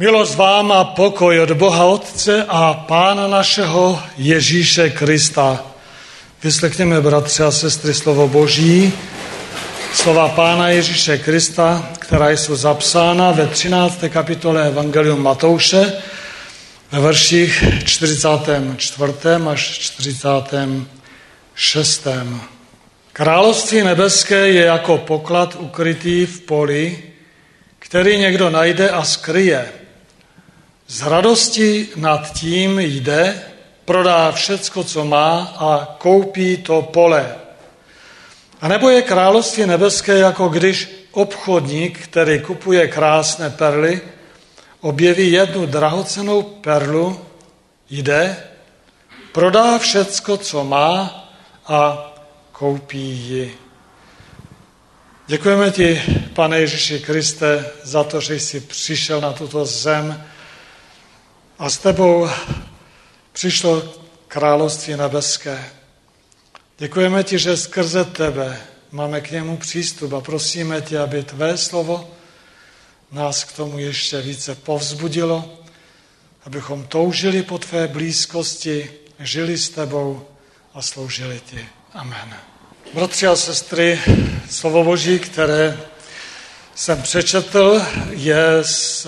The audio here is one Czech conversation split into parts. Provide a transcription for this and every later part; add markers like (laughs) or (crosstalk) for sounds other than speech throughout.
Milost vám a pokoj od Boha Otce a Pána našeho Ježíše Krista. Vyslechněme, bratři a sestry, slovo Boží, slova Pána Ježíše Krista, která jsou zapsána ve 13. kapitole Evangelium Matouše, ve verších 44. až 46. Království nebeské je jako poklad ukrytý v poli, který někdo najde a skryje. Z radosti nad tím jde, prodá všecko, co má a koupí to pole. A nebo je království nebeské, jako když obchodník, který kupuje krásné perly, objeví jednu drahocenou perlu, jde, prodá všecko, co má a koupí ji. Děkujeme ti, pane Ježíši Kriste, za to, že jsi přišel na tuto zem a s tebou přišlo království nebeské. Děkujeme ti, že skrze tebe máme k němu přístup a prosíme tě, aby tvé slovo nás k tomu ještě více povzbudilo, abychom toužili po tvé blízkosti, žili s tebou a sloužili ti. Amen. Bratři a sestry, slovo Boží, které jsem přečetl, je z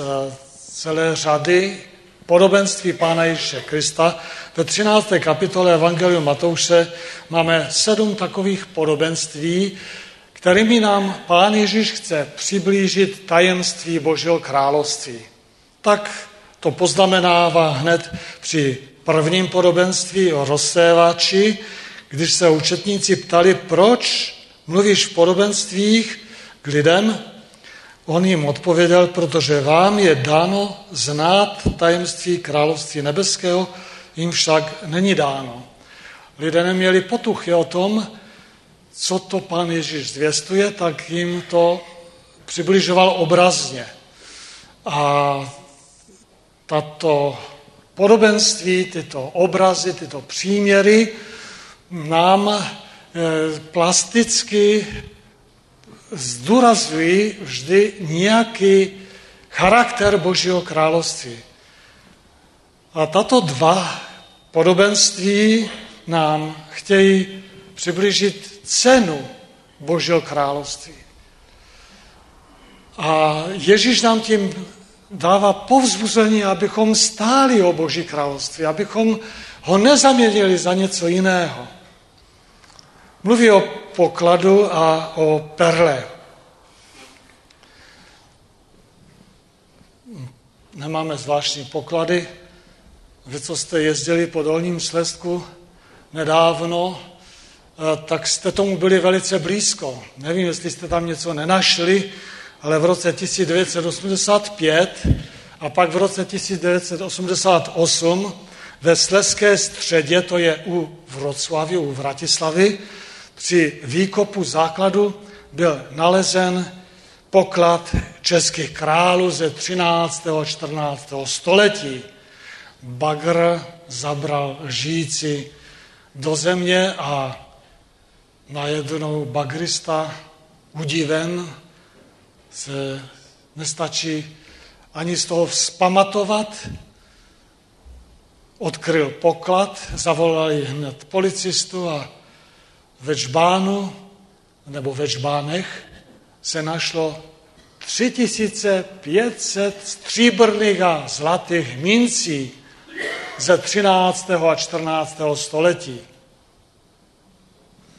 celé řady podobenství Pána Ježíše Krista. Ve 13. kapitole Evangeliu Matouše máme sedm takových podobenství, kterými nám Pán Ježíš chce přiblížit tajemství Božího království. Tak to poznamenává hned při prvním podobenství o rozsévači, když se učetníci ptali, proč mluvíš v podobenstvích k lidem, On jim odpověděl, protože vám je dáno znát tajemství království nebeského, jim však není dáno. Lidé neměli potuchy o tom, co to pan Ježíš zvěstuje, tak jim to přibližoval obrazně. A tato podobenství, tyto obrazy, tyto příměry nám eh, plasticky zdůrazňují vždy nějaký charakter Božího království. A tato dva podobenství nám chtějí přiblížit cenu Božího království. A Ježíš nám tím dává povzbuzení, abychom stáli o Boží království, abychom ho nezaměnili za něco jiného. Mluví o pokladu a o perle. Nemáme zvláštní poklady. Vy, co jste jezdili po Dolním Slezsku nedávno, eh, tak jste tomu byli velice blízko. Nevím, jestli jste tam něco nenašli, ale v roce 1985 a pak v roce 1988 ve Sleské středě, to je u Vroclavy, u Vratislavy, při výkopu základu byl nalezen poklad českých králů ze 13. a 14. století. Bagr zabral žijící do země a najednou bagrista udiven se nestačí ani z toho vzpamatovat, odkryl poklad, zavolali hned policistu a ve Čbánu nebo ve Čbánech se našlo 3500 stříbrných a zlatých mincí ze 13. a 14. století.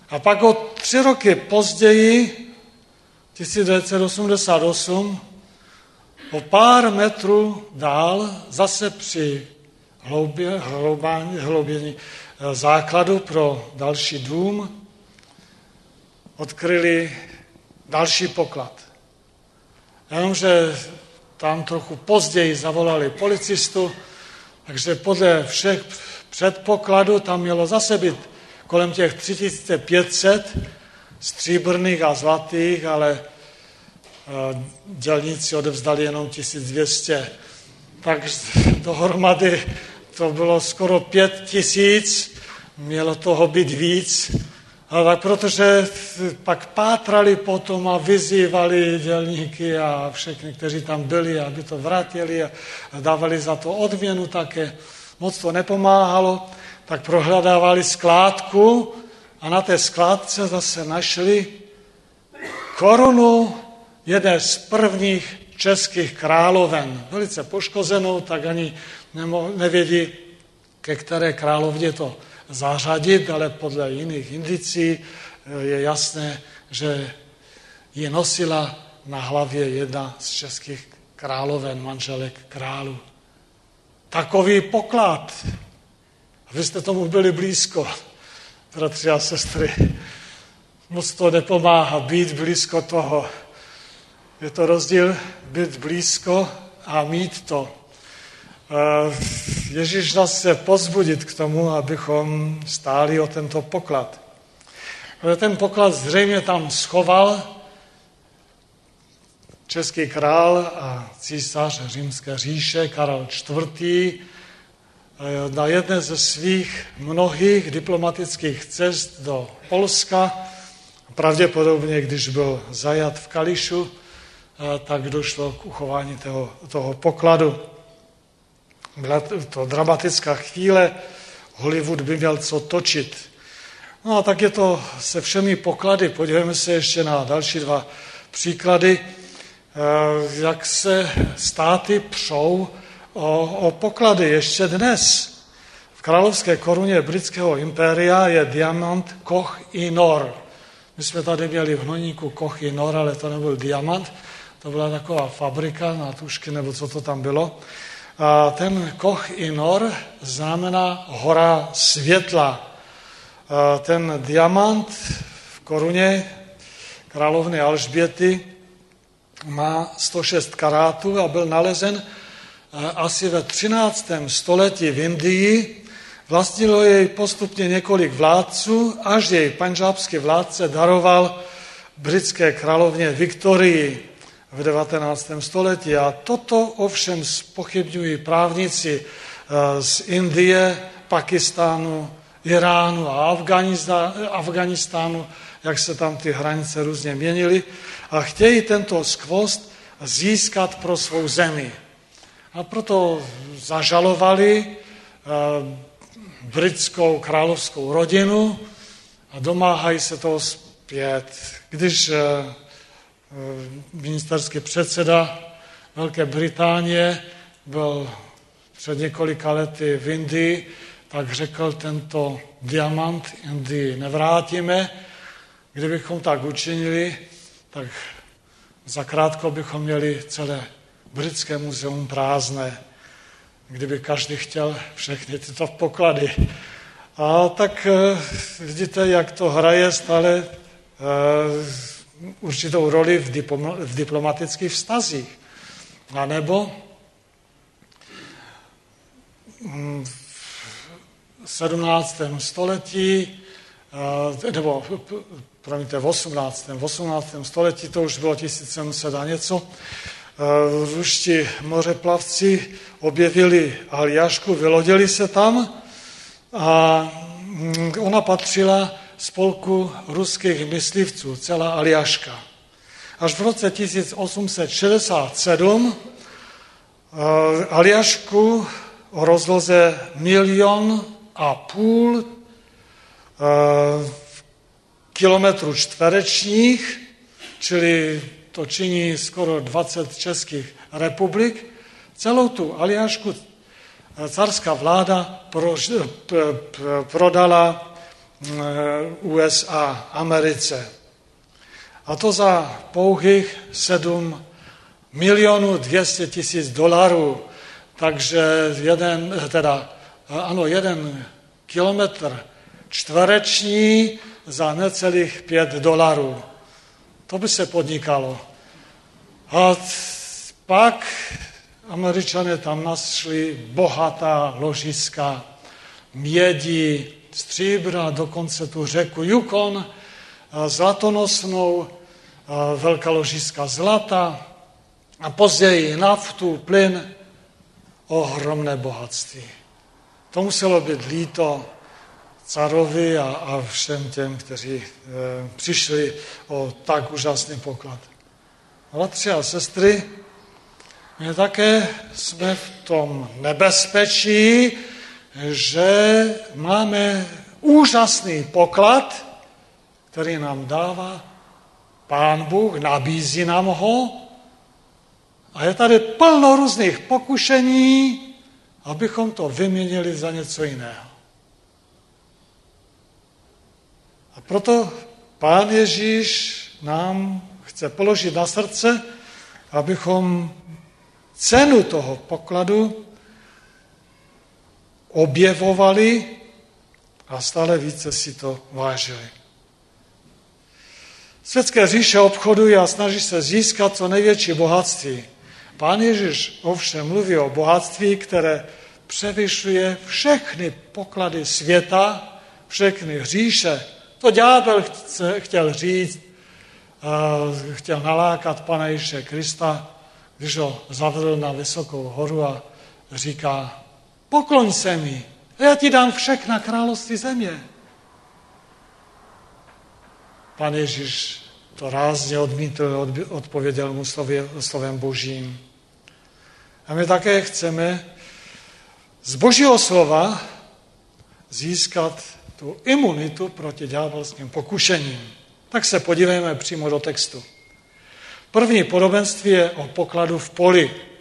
A pak o tři roky později, 1988, o pár metrů dál, zase při hloubě, hloubání, hloubění eh, základu pro další dům, odkryli další poklad. Jenomže tam trochu později zavolali policistu, takže podle všech předpokladů tam mělo zase být kolem těch 3500 stříbrných a zlatých, ale eh, dělníci odevzdali jenom 1200. Tak (laughs) dohromady to bylo skoro 5000, mělo toho být víc, Tak protože pak pátrali potom a vyzývali dělníky a všechny, kteří tam byli, aby to vrátili a dávali za to odměnu také. Moc to nepomáhalo, tak prohledávali skládku a na té skládce zase našli korunu jedné z prvních českých královen. Velice poškozenou, tak ani nevědí, ke které královně to zařadit, ale podle jiných indicí eh, je jasné, že ji nosila na hlavě jedna z českých královen, manželek králu. Takový poklad. Vy jste tomu byli blízko, bratři a sestry. Moc to nepomáhá být blízko toho. Je to rozdíl být blízko a mít to. Ježíš nás chce pozbudit k tomu, abychom stáli o tento poklad. Ale ten poklad zřejmě tam schoval český král a císař římské říše Karel IV. na jedné ze svých mnohých diplomatických cest do Polska, pravděpodobně když byl zajat v Kališu, tak došlo k uchování toho, toho pokladu. Byla to dramatická chvíle, Hollywood by měl co točit. No a tak je to se všemi poklady. Podívejme se ještě na další dva příklady, eh, jak se státy přou o, o poklady ještě dnes. V královské koruně britského impéria je diamant Koch i Nor. My jsme tady měli v hnoníku Koch i Nor, ale to nebyl diamant, to byla taková fabrika na tušky, nebo co to tam bylo. Ten Koch i Nor znamená hora světla. Ten diamant v koruně královny Alžběty má 106 karátů a byl nalezen asi ve 13. století v Indii. Vlastnilo jej postupně několik vládců, až jej panžábský vládce daroval britské královně Viktorii v 19. století. A toto ovšem spochybňují právníci eh, z Indie, Pakistánu, Iránu a Afganistánu, jak se tam ty hranice různě měnily, a chtějí tento skvost získat pro svou zemi. A proto zažalovali eh, britskou královskou rodinu a domáhají se toho zpět. Když eh, ministerský předseda Velké Británie byl před několika lety v Indii, tak řekl, tento diamant Indii nevrátíme. Kdybychom tak učinili, tak zakrátko bychom měli celé britské muzeum prázdné, kdyby každý chtěl všechny tyto poklady. A tak eh, vidíte, jak to hraje stále eh, určitou roli v, diplom, v diplomatických vztazích. A nebo mm, v 17. století, eh, nebo promiňte, v 18. V 18. století, to už bylo 1700 a něco, eh, ruští mořeplavci objevili Aljašku, vylodili se tam a mm, ona patřila spolku ruských myslivců, celá Aljaška. Až v roce 1867 eh, Aljašku o rozloze milion a půl eh, kilometrů čtverečních, čili to činí skoro 20 českých republik, celou tu Aljašku eh, carská vláda prodala Eh, USA, Americe. A to za pouhých 7 milionů 200 tisíc dolarů. Takže jeden, teda, eh, ano, jeden kilometr čtvereční za necelých 5 dolarů. To by se podnikalo. A pak američané tam našli bohatá ložiska mědi, stříbra, dokonce tu řeku Yukon, zlatonosnou, velká ložiska zlata a později naftu, plyn, ohromné bohatství. To muselo být líto carovi a, a všem těm, kteří e, přišli o tak úžasný poklad. Bratři a sestry, my také jsme v tom nebezpečí, že máme úžasný poklad, který nám dává Pán Bůh, nabízí nám ho a je tady plno různých pokušení, abychom to vyměnili za něco jiného. A proto Pán Ježíš nám chce položit na srdce, abychom cenu toho pokladu objevovali a stále více si to vážili. Světské říše obchodují a snaží se získat co největší bohatství. Pán Ježíš ovšem mluví o bohatství, které převyšuje všechny poklady světa, všechny říše. To ďábel chtěl říct, chtěl nalákat Pana Ježíše Krista, když ho zavedl na vysokou horu a říká, pokloň se mi, a já ti dám všechna království země. Pan Ježíš to rázně odmítl, odpověděl mu slovem božím. A my také chceme z božího slova získat tu imunitu proti ďábelským pokušením. Tak se podívejme přímo do textu. První podobenství je o pokladu v poli.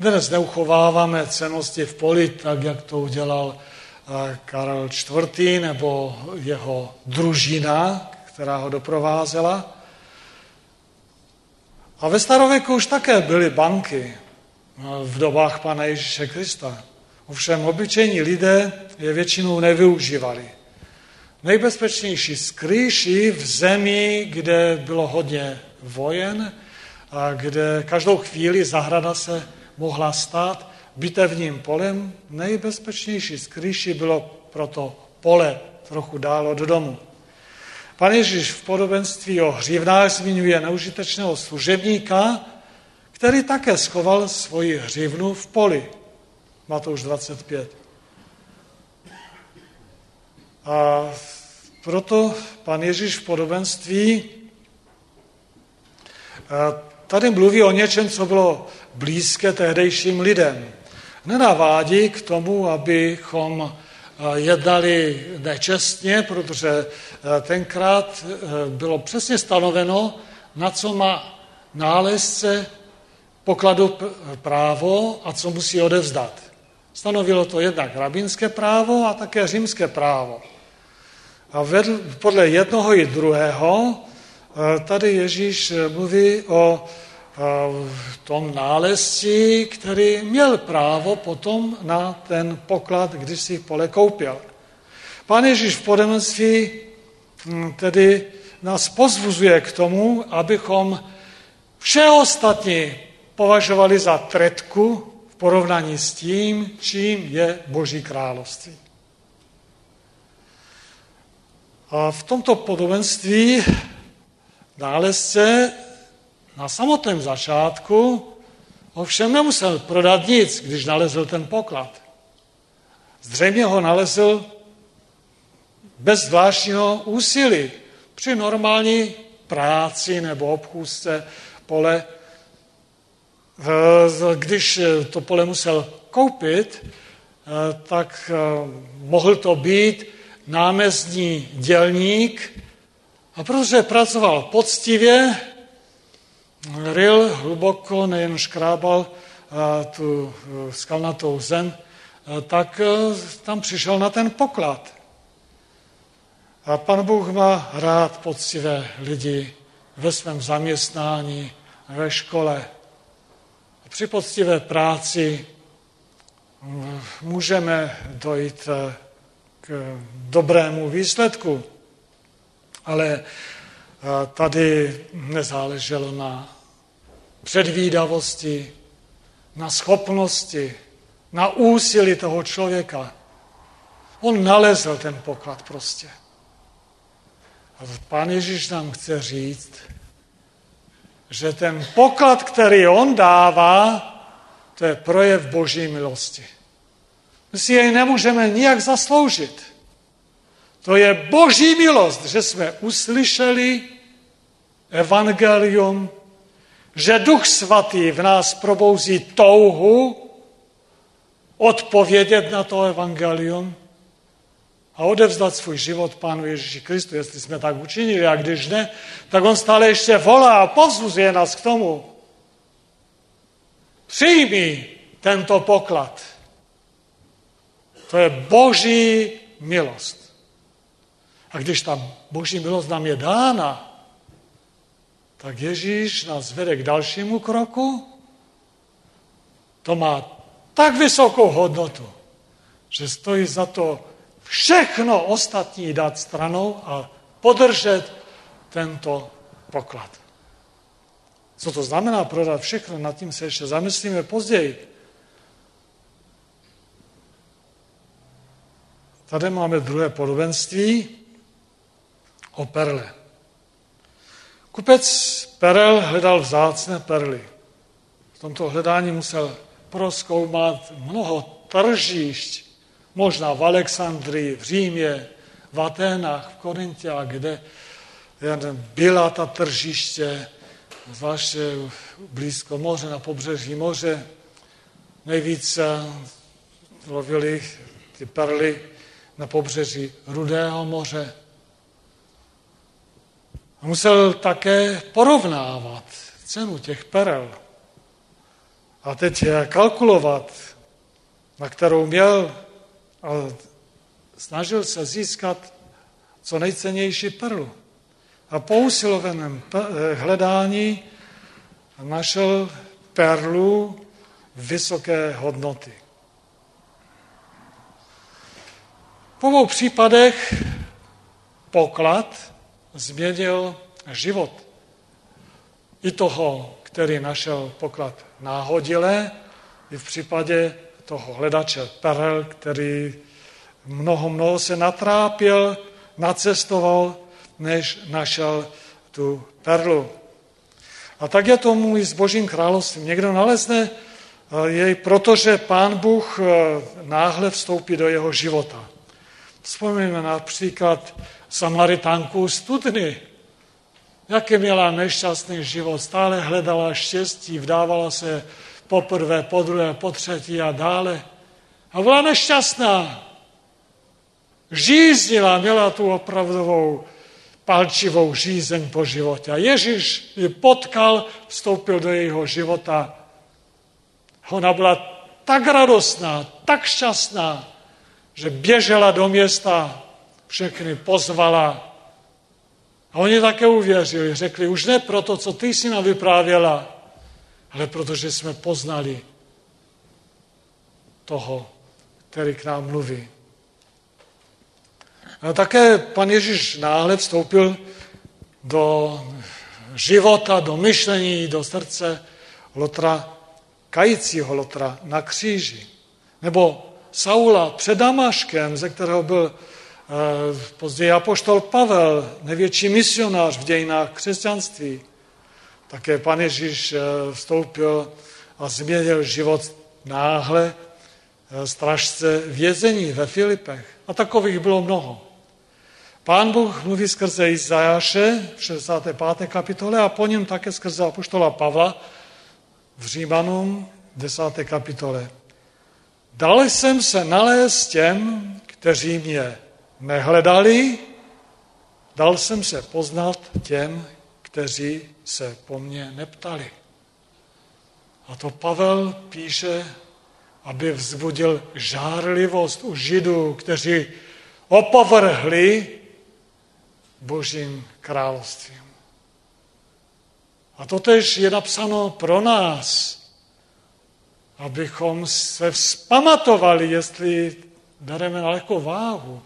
Dnes neuchováváme cenosti v poli, tak jak to udělal eh, Karel IV. nebo jeho družina, která ho doprovázela. A ve starověku už také byly banky eh, v dobách Pana Ježíše Krista. Ovšem obyčejní lidé je většinou nevyužívali. Nejbezpečnější skrýši v zemi, kde bylo hodně vojen, a kde každou chvíli zahrada se mohla stát bitevním polem, nejbezpečnější skrýši bylo proto pole trochu dál od domu. Pan Ježíš v podobenství o hřivnách zmiňuje neužitečného služebníka, který také schoval svoji hřivnu v poli. Matouš 25. A proto pan Ježíš v podobenství tady mluví o něčem, co bylo blízké tehdejším lidem. Nenavádí k tomu, abychom jednali nečestně, protože tenkrát bylo přesně stanoveno, na co má nálezce pokladu právo a co musí odevzdat. Stanovilo to jednak rabínské právo a také římské právo. A vedl, podle jednoho i druhého tady Ježíš mluví o tom nálezci, který měl právo potom na ten poklad, když si pole koupil. Pán Ježíš v podobenství hm, tedy nás pozvuzuje k tomu, abychom vše ostatní považovali za tretku v porovnání s tím, čím je Boží království. A v tomto podobenství nálezce na samotném začátku ovšem nemusel prodat nic, když nalezl ten poklad. Zřejmě ho nalezl bez zvláštního úsilí. Při normální práci nebo obchůzce pole, když to pole musel koupit, tak mohl to být námezdní dělník, a protože pracoval poctivě, ryl hluboko, nejen škrábal tu e, skalnatou zem, e, tak tam přišel na ten poklad. A pan Bůh má rád poctivé lidi ve svém zaměstnání, ve škole. A při poctivé práci můžeme dojít k dobrému výsledku. Ale tady nezáleželo na předvídavosti, na schopnosti, na úsilí toho člověka. On nalezl ten poklad prostě. A pán Ježíš nám chce říct, že ten poklad, který on dává, to je projev boží milosti. My si jej nemůžeme nijak zasloužit. To je boží milost, že jsme uslyšeli evangelium, že Duch Svatý v nás probouzí touhu odpovědět na to evangelium a odevzdat svůj život Pánu Ježíši Kristu, jestli jsme tak učinili, a když ne, tak on stále ještě volá a povzbuzuje nás k tomu. Přijmi tento poklad. To je boží milost. A když ta boží milost nám je dána, tak Ježíš nás vede k dalšímu kroku. To má tak vysokou hodnotu, že stojí za to všechno ostatní dát stranou a podržet tento poklad. Co to znamená prodat všechno, nad tím se ještě zamyslíme později. Tady máme druhé podobenství o perle. Kupec perel hledal vzácné perly. V tomto hledání musel proskoumat mnoho tržišť, možná v Alexandrii, v Římě, v Aténách, v Korintě, kde byla ta tržiště, zvláště blízko moře, na pobřeží moře. Nejvíce lovili ty perly na pobřeží Rudého moře. A musel také porovnávat cenu těch perel. A teď kalkulovat, na kterou měl, a snažil se získat co nejcennější perlu. A po usilovaném hledání našel perlu vysoké hodnoty. V obou případech poklad změnil život i toho, který našel poklad náhodile, i v případě toho hledače perel, který mnoho, mnoho se natrápil, nacestoval, než našel tu perlu. A tak je tomu i s Božím královstvím. Někdo nalezne eh, jej, protože pán Bůh eh, náhle vstoupí do jeho života. Vzpomeňme například Samaritánku studny. Jaký měla nešťastný život, stále hledala štěstí, vdávala se poprvé, po druhé, po třetí a dále. A byla nešťastná. Žíznila, měla tu opravdovou palčivou žízeň po životě. A Ježíš ji potkal, vstoupil do jejího života. Ona byla tak radostná, tak šťastná, že běžela do města, všechny pozvala. A oni také uvěřili, řekli, už ne proto, co ty jsi nám vyprávěla, ale protože jsme poznali toho, který k nám mluví. A také pan Ježíš náhle vstoupil do života, do myšlení, do srdce Lotra, kajícího Lotra na kříži. Nebo Saula před Damaškem, ze kterého byl později apoštol Pavel, největší misionář v dějinách křesťanství. Také pan Ježíš eh, vstoupil a změnil život náhle eh, stražce vězení ve Filipech. A takových bylo mnoho. Pán Bůh mluví skrze Izajáše v 65. kapitole a po něm také skrze apoštola Pavla v Římanům 10. kapitole. Dal jsem se nalézt těm, kteří mě nehledali, dal jsem se poznat těm, kteří se po mně neptali. A to Pavel píše, aby vzbudil žárlivost u židů, kteří opovrhli božím královstvím. A to tež je napsáno pro nás, abychom se vzpamatovali, jestli bereme na lehkou váhu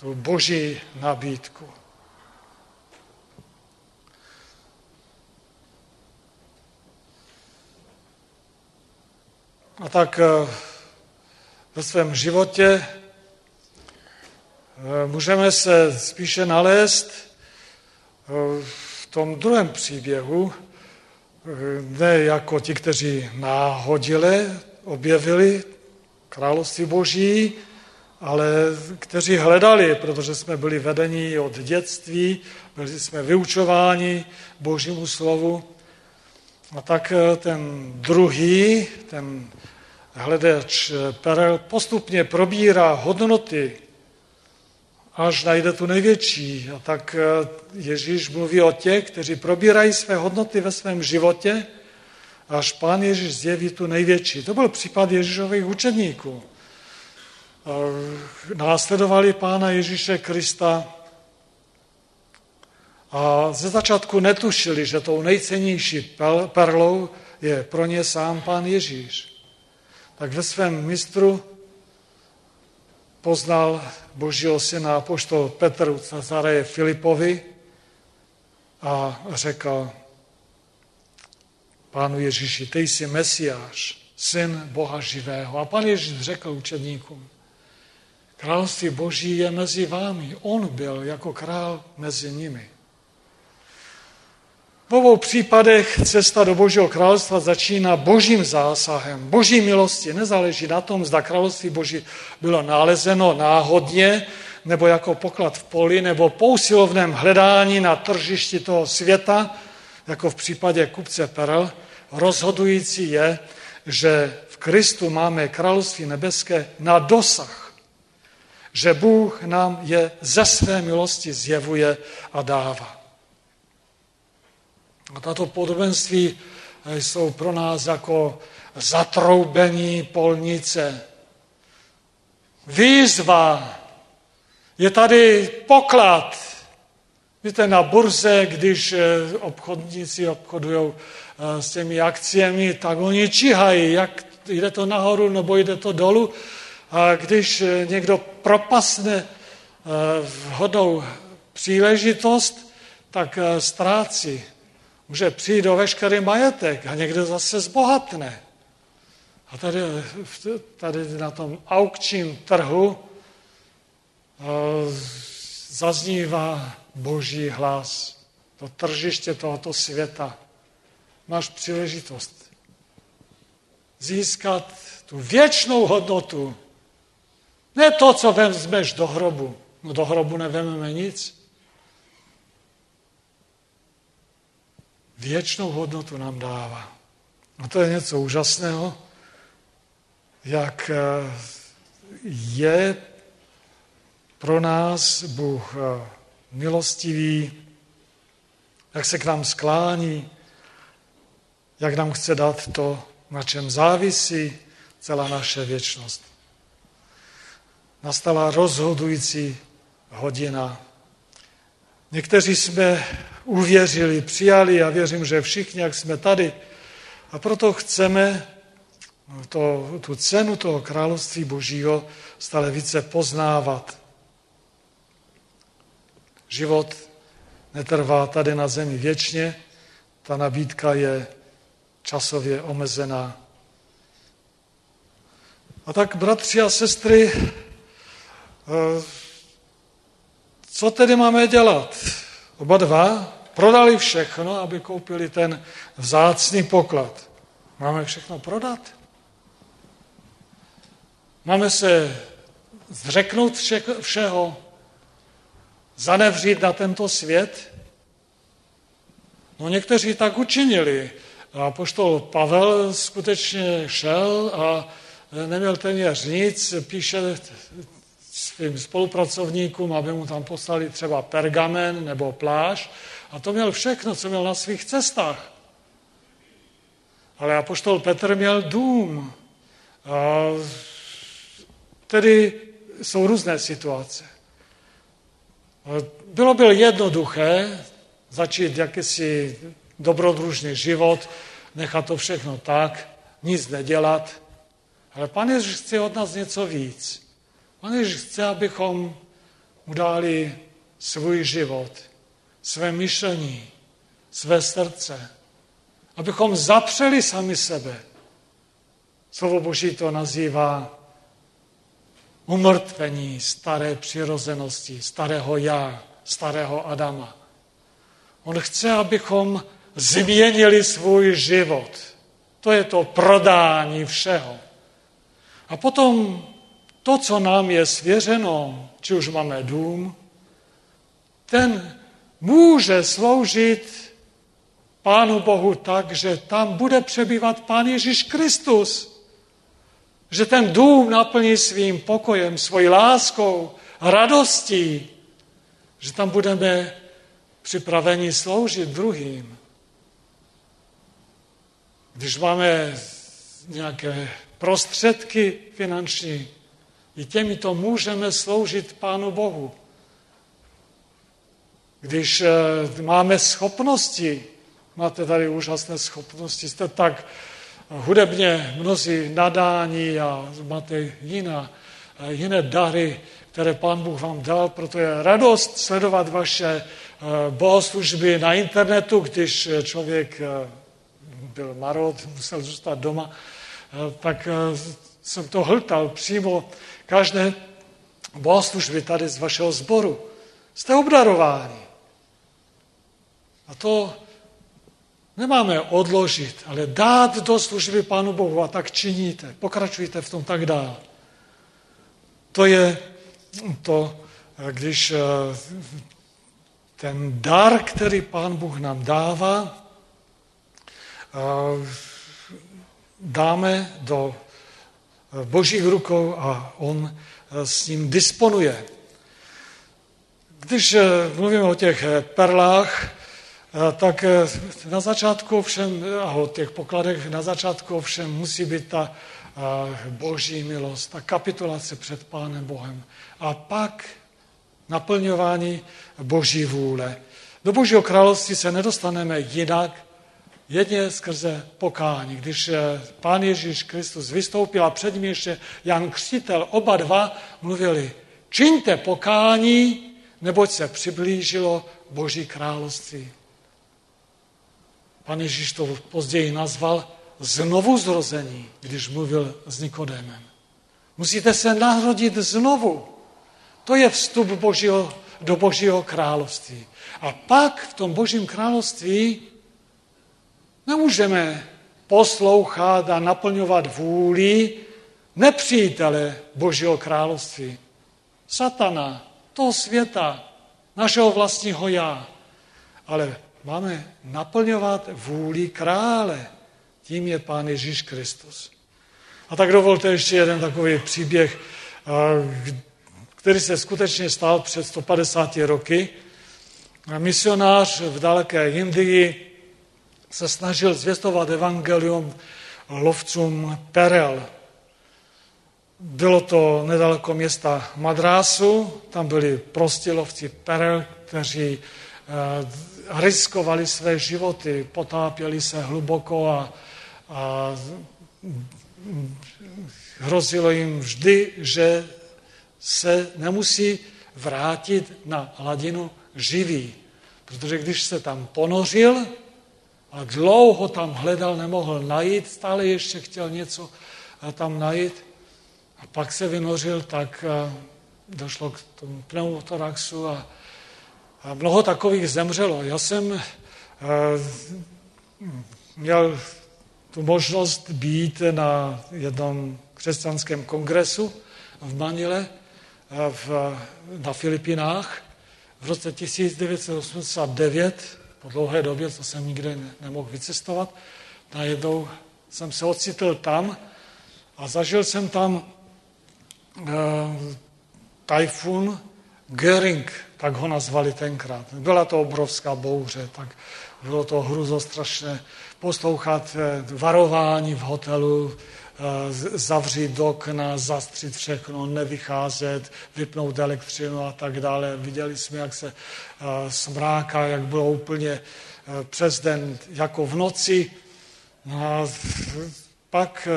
tu boží nabídku. A tak eh, ve svém životě eh, můžeme se spíše nalézt eh, v tom druhém příběhu, ne jako ti, kteří náhodile objevili království boží, ale kteří hledali, protože jsme byli vedeni od dětství, byli jsme vyučováni božímu slovu. A tak eh, ten druhý, ten hledač perel, postupně probírá hodnoty, až najde tu největší. A tak eh, Ježíš mluví o těch, kteří probírají své hodnoty ve svém životě, až pán Ježíš zjeví tu největší. To byl případ Ježíšových učedníků. Následovali pána Ježíše Krista a ze začátku netušili, že tou nejcennější perlou je pro ně sám pán Ježíš. Tak ve svém mistru poznal božího syna poštol Petr Cezareje Filipovi a řekl pánu Ježíši, ty jsi Mesiáš, syn Boha živého. A pán Ježíš řekl učedníkům, království boží je mezi vámi. On byl jako král mezi nimi. V obou případech cesta do Božího královstva začíná božím zásahem, boží milosti. Nezáleží na tom, zda království boží bylo nalezeno náhodně, nebo jako poklad v poli, nebo po usilovném hledání na tržišti toho světa, jako v případě kupce Perel. Rozhodující je, že v Kristu máme království nebeské na dosah. Že Bůh nám je ze své milosti zjevuje a dává. A tato podobenství jsou pro nás jako zatroubení polnice. Výzva. Je tady poklad. Víte, na burze, když eh, obchodníci obchodují eh, s těmi akciemi, tak oni číhají, jak jde to nahoru nebo jde to dolů. A když eh, někdo propasne vhodnou příležitost, tak ztrácí může přijít do veškerý majetek a někdo zase zbohatne. A tady, tady na tom aukčním trhu eh, zaznívá boží hlas. To tržiště tohoto světa. Máš příležitost získat tu věčnou hodnotu. Ne to, co vezmeš do hrobu. No do hrobu nevememe nic. věčnou hodnotu nám dává. A to je něco úžasného, jak eh, je pro nás Bůh eh, milostivý, jak se k nám sklání, jak nám chce dát to, na čem závisí celá naše věčnost. Nastala rozhodující hodina. Někteří jsme uvěřili, přijali a věřím, že všichni, jak jsme tady. A proto chceme to, tu cenu toho království božího stále více poznávat. Život netrvá tady na zemi věčně, ta nabídka je časově omezená. A tak, bratři a sestry, co tedy máme dělat? Oba dva prodali všechno, aby koupili ten vzácný poklad. Máme všechno prodat? Máme se zřeknout všeho, zanevřít na tento svět? No někteří tak učinili. A poštol Pavel skutečně šel a neměl téměř nic, píše svým spolupracovníkům, aby mu tam poslali třeba pergamen nebo pláž. A to měl všechno, co měl na svých cestách. Ale apoštol Petr měl dům. A tedy jsou různé situace. Bylo by jednoduché začít jakýsi dobrodružný život, nechat to všechno tak, nic nedělat. Ale Pan Ježíš chce od nás něco víc. On Ježíš chce, abychom mu dali svůj život, své myšlení, své srdce, abychom zapřeli sami sebe. Slovo Boží to nazývá umrtvení staré přirozenosti, starého já, starého Adama. On chce, abychom změnili svůj život. To je to prodání všeho A potom to, co nám je svěřeno, či už máme dům, ten může sloužit Pánu Bohu tak, že tam bude přebývat Pán Ježíš Kristus. Že ten dům naplní svým pokojem, svojí láskou, radostí, že tam budeme připraveni sloužit druhým. Když máme nějaké prostředky finanční, i těmito můžeme sloužit Pánu Bohu. Když eh, máme schopnosti, máte tady úžasné schopnosti, jste tak hudebně mnozí nadání a máte jiná, eh, jiné dary, které Pán Bůh vám dal, proto je radost sledovat vaše eh, bohoslužby na internetu, když člověk byl marod, musel zůstat doma, tak jsem to hltal přímo každé bohoslužby tady z vašeho sboru. Jste obdarováni. A to nemáme odložit, ale dát do služby Pánu Bohu a tak činíte. Pokračujte v tom tak dál. To je to, když eh, ten dar, který Pán Bůh nám dává, eh, dáme do božích rukou a on s ním disponuje. Když eh, mluvíme o těch eh, perlách, eh, tak na začátku všem, a o těch pokladech na začátku všem musí být ta boží milost, ta kapitulace před Pánem Bohem. A pak naplňování boží vůle. Do božího království se nedostaneme jinak, Jedně skrze pokání. Když eh, pán Ježíš Kristus vystoupil a před ním ještě Jan Křtitel, oba dva mluvili, čiňte pokání, neboť se přiblížilo Boží království. Pan Ježíš to později nazval znovu zrození, když mluvil s Nikodémem. Musíte se narodit znovu. To je vstup Božího, do Božího království. A pak v tom Božím království Nemůžeme poslouchat a naplňovat vůli nepřítele Božího království. Satana, toho světa, našeho vlastního já. Ale máme naplňovat vůli krále. Tím je Pán Ježíš Kristus. A tak dovolte ještě jeden takový příběh, který se skutečně stal před 150 roky. Misionář v daleké Indii se snažil zvěstovat evangelium lovcům perel. Bylo to nedaleko města Madrásu, tam byli prostí lovci perel, kteří eh, riskovali své životy, potápěli se hluboko a, a hrozilo jim vždy, že se nemusí vrátit na hladinu živý. Protože když se tam ponořil, a dlouho tam hledal, nemohl najít, stále ještě chtěl něco eh, tam najít. A pak se vynořil, tak eh, došlo k tomu pneumotoraxu a, a mnoho takových zemřelo. Já jsem eh, měl tu možnost být na jednom křesťanském kongresu v Manile v, na Filipinách v roce 1989 po dlouhé době, co jsem nikde nemohl vycestovat, najednou jsem se ocitl tam a zažil jsem tam e, tajfun Göring, tak ho nazvali tenkrát. Byla to obrovská bouře, tak bylo to hruzostrašné poslouchat eh, varování v hotelu, zavřít okna, zastřit všechno, nevycházet, vypnout elektřinu a tak dále. Viděli jsme, jak se eh, smráká, jak bylo úplně eh, přes den jako v noci. No a pak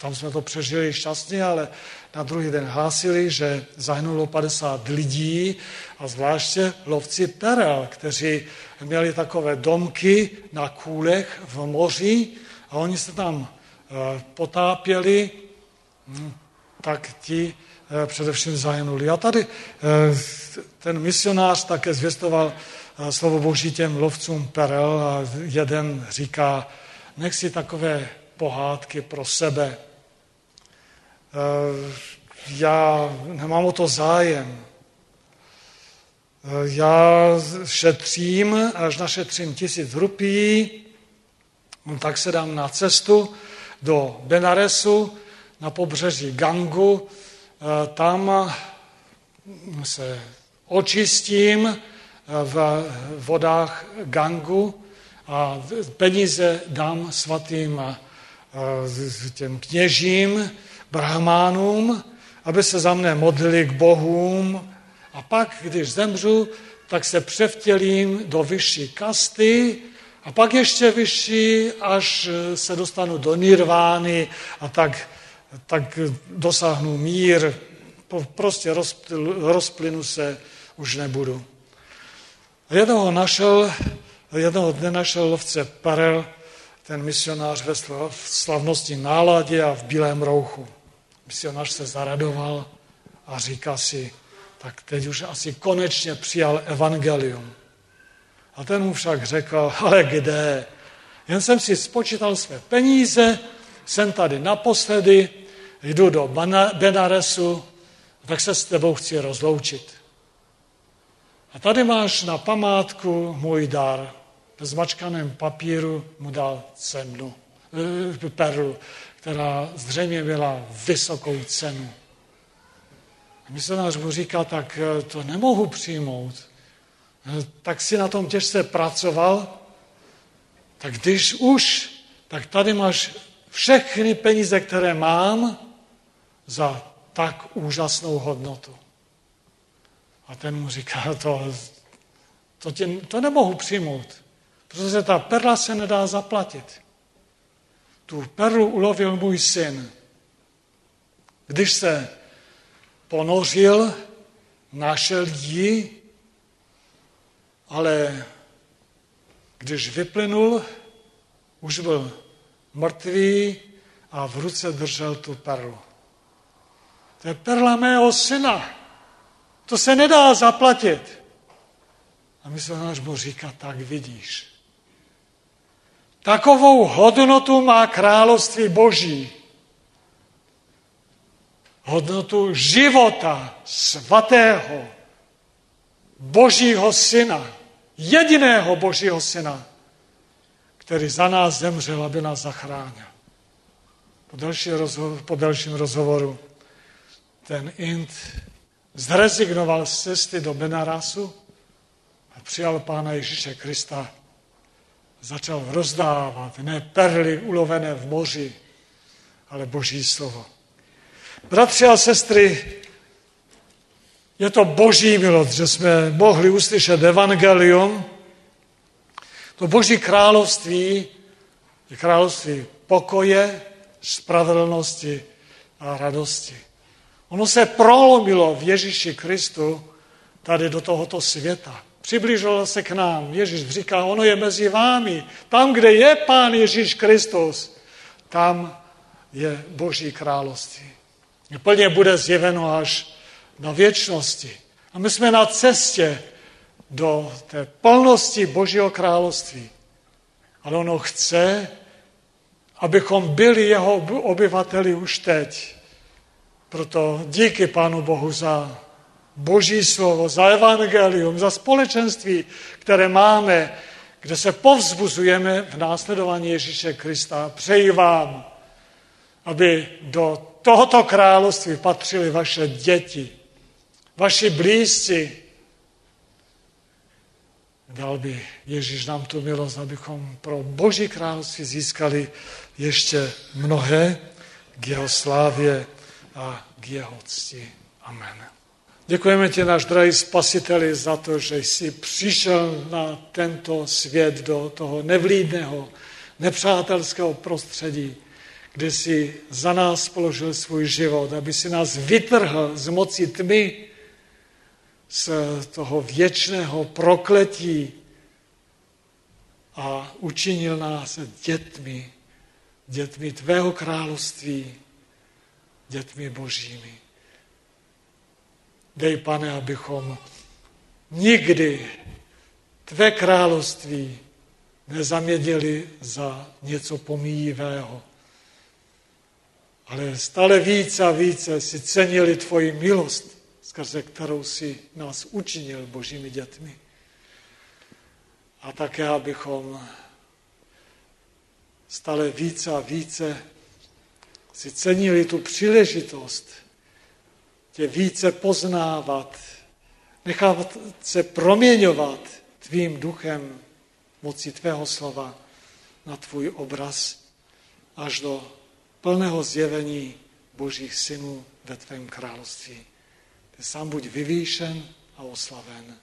tam jsme to přežili šťastně, ale na druhý den hlásili, že zahynulo 50 lidí a zvláště lovci perel, kteří měli takové domky na kůlech v moři a oni se tam Eh, potápěli, hm, tak ti eh, především zahynuli. A tady eh, ten misionář také zvěstoval slovo Boží těm lovcům perel a jeden říká, nech si takové pohádky pro sebe. já nemám o to zájem. Já šetřím, až našetřím tisíc rupí, tak se dám na cestu do Benaresu, na pobřeží Gangu. Tam se očistím v vodách Gangu a peníze dám svatým těm kněžím, brahmánům, aby se za mne modlili k bohům a pak, když zemřu, tak se převtělím do vyšší kasty a pak ještě vyšší, až se dostanu do nirvány a tak, tak dosáhnu mír, prostě rozplynu se, už nebudu. Jednoho našel, jednoho dne našel lovce Parel, ten misionář ve slavnosti náladě a v bílém rouchu. Misionář se zaradoval a říká si, tak teď už asi konečně přijal evangelium. A ten mu však řekl, ale kde? Jen jsem si spočítal své peníze, jsem tady naposledy, jdu do Benaresu, tak se s tebou chci rozloučit. A tady máš na památku můj dar. V zmačkaném papíru mu dal cenu, eh, perlu, která zřejmě měla vysokou cenu. A misionář mu říká, tak eh, to nemohu přijmout. Tak si na tom těžce pracoval, tak když už, tak tady máš všechny peníze, které mám, za tak úžasnou hodnotu. A ten mu říká, to, to, tě, to nemohu přijmout, protože ta perla se nedá zaplatit. Tu perlu ulovil můj syn. Když se ponořil, našel ji, ale když vyplynul, už byl mrtvý a v ruce držel tu perlu. To je perla mého syna. To se nedá zaplatit. A misionář mu říká, tak vidíš. Takovou hodnotu má království boží. Hodnotu života svatého božího syna, jediného božího syna, který za nás zemřel, aby nás zachránil. Po, další rozhovor, po dalším rozhovoru ten Int zrezignoval z cesty do Benarasu a přijal Pána Ježíše Krista. Začal rozdávat ne perly ulovené v moři, ale Boží slovo. Bratři a sestry, je to boží milost, že jsme mohli uslyšet evangelium. To boží království je království pokoje, spravedlnosti a radosti. Ono se prolomilo v Ježíši Kristu tady do tohoto světa. Přiblížilo se k nám. Ježíš říká, ono je mezi vámi. Tam, kde je Pán Ježíš Kristus, tam je Boží království. Plně bude zjeveno až na věčnosti. A my jsme na cestě do té plnosti Božího království. Ale ono chce, abychom byli jeho obyvateli už teď. Proto díky Pánu Bohu za Boží slovo, za evangelium, za společenství, které máme, kde se povzbuzujeme v následování Ježíše Krista. Přeji vám, aby do tohoto království patřily vaše děti, vaši blízci. Dal by Ježíš nám tu milost, abychom pro Boží království získali ještě mnohé k jeho slávě a k jeho cti. Amen. Děkujeme ti, náš drahý spasiteli, za to, že jsi přišel na tento svět do toho nevlídného, nepřátelského prostředí, kde jsi za nás položil svůj život, aby si nás vytrhl z moci tmy, z toho věčného prokletí a učinil nás dětmi, dětmi tvého království, dětmi božími. Dej, pane, abychom nikdy tvé království nezaměnili za něco pomíjivého, ale stále více a více si cenili tvoji milost, skrze kterou si nás učinil božími dětmi. A také, abychom stále více a více si cenili tu příležitost tě více poznávat, nechávat se proměňovat tvým duchem moci tvého slova na tvůj obraz až do plného zjevení božích synů ve tvém království. Ty sám buď vyvýšen a oslaven.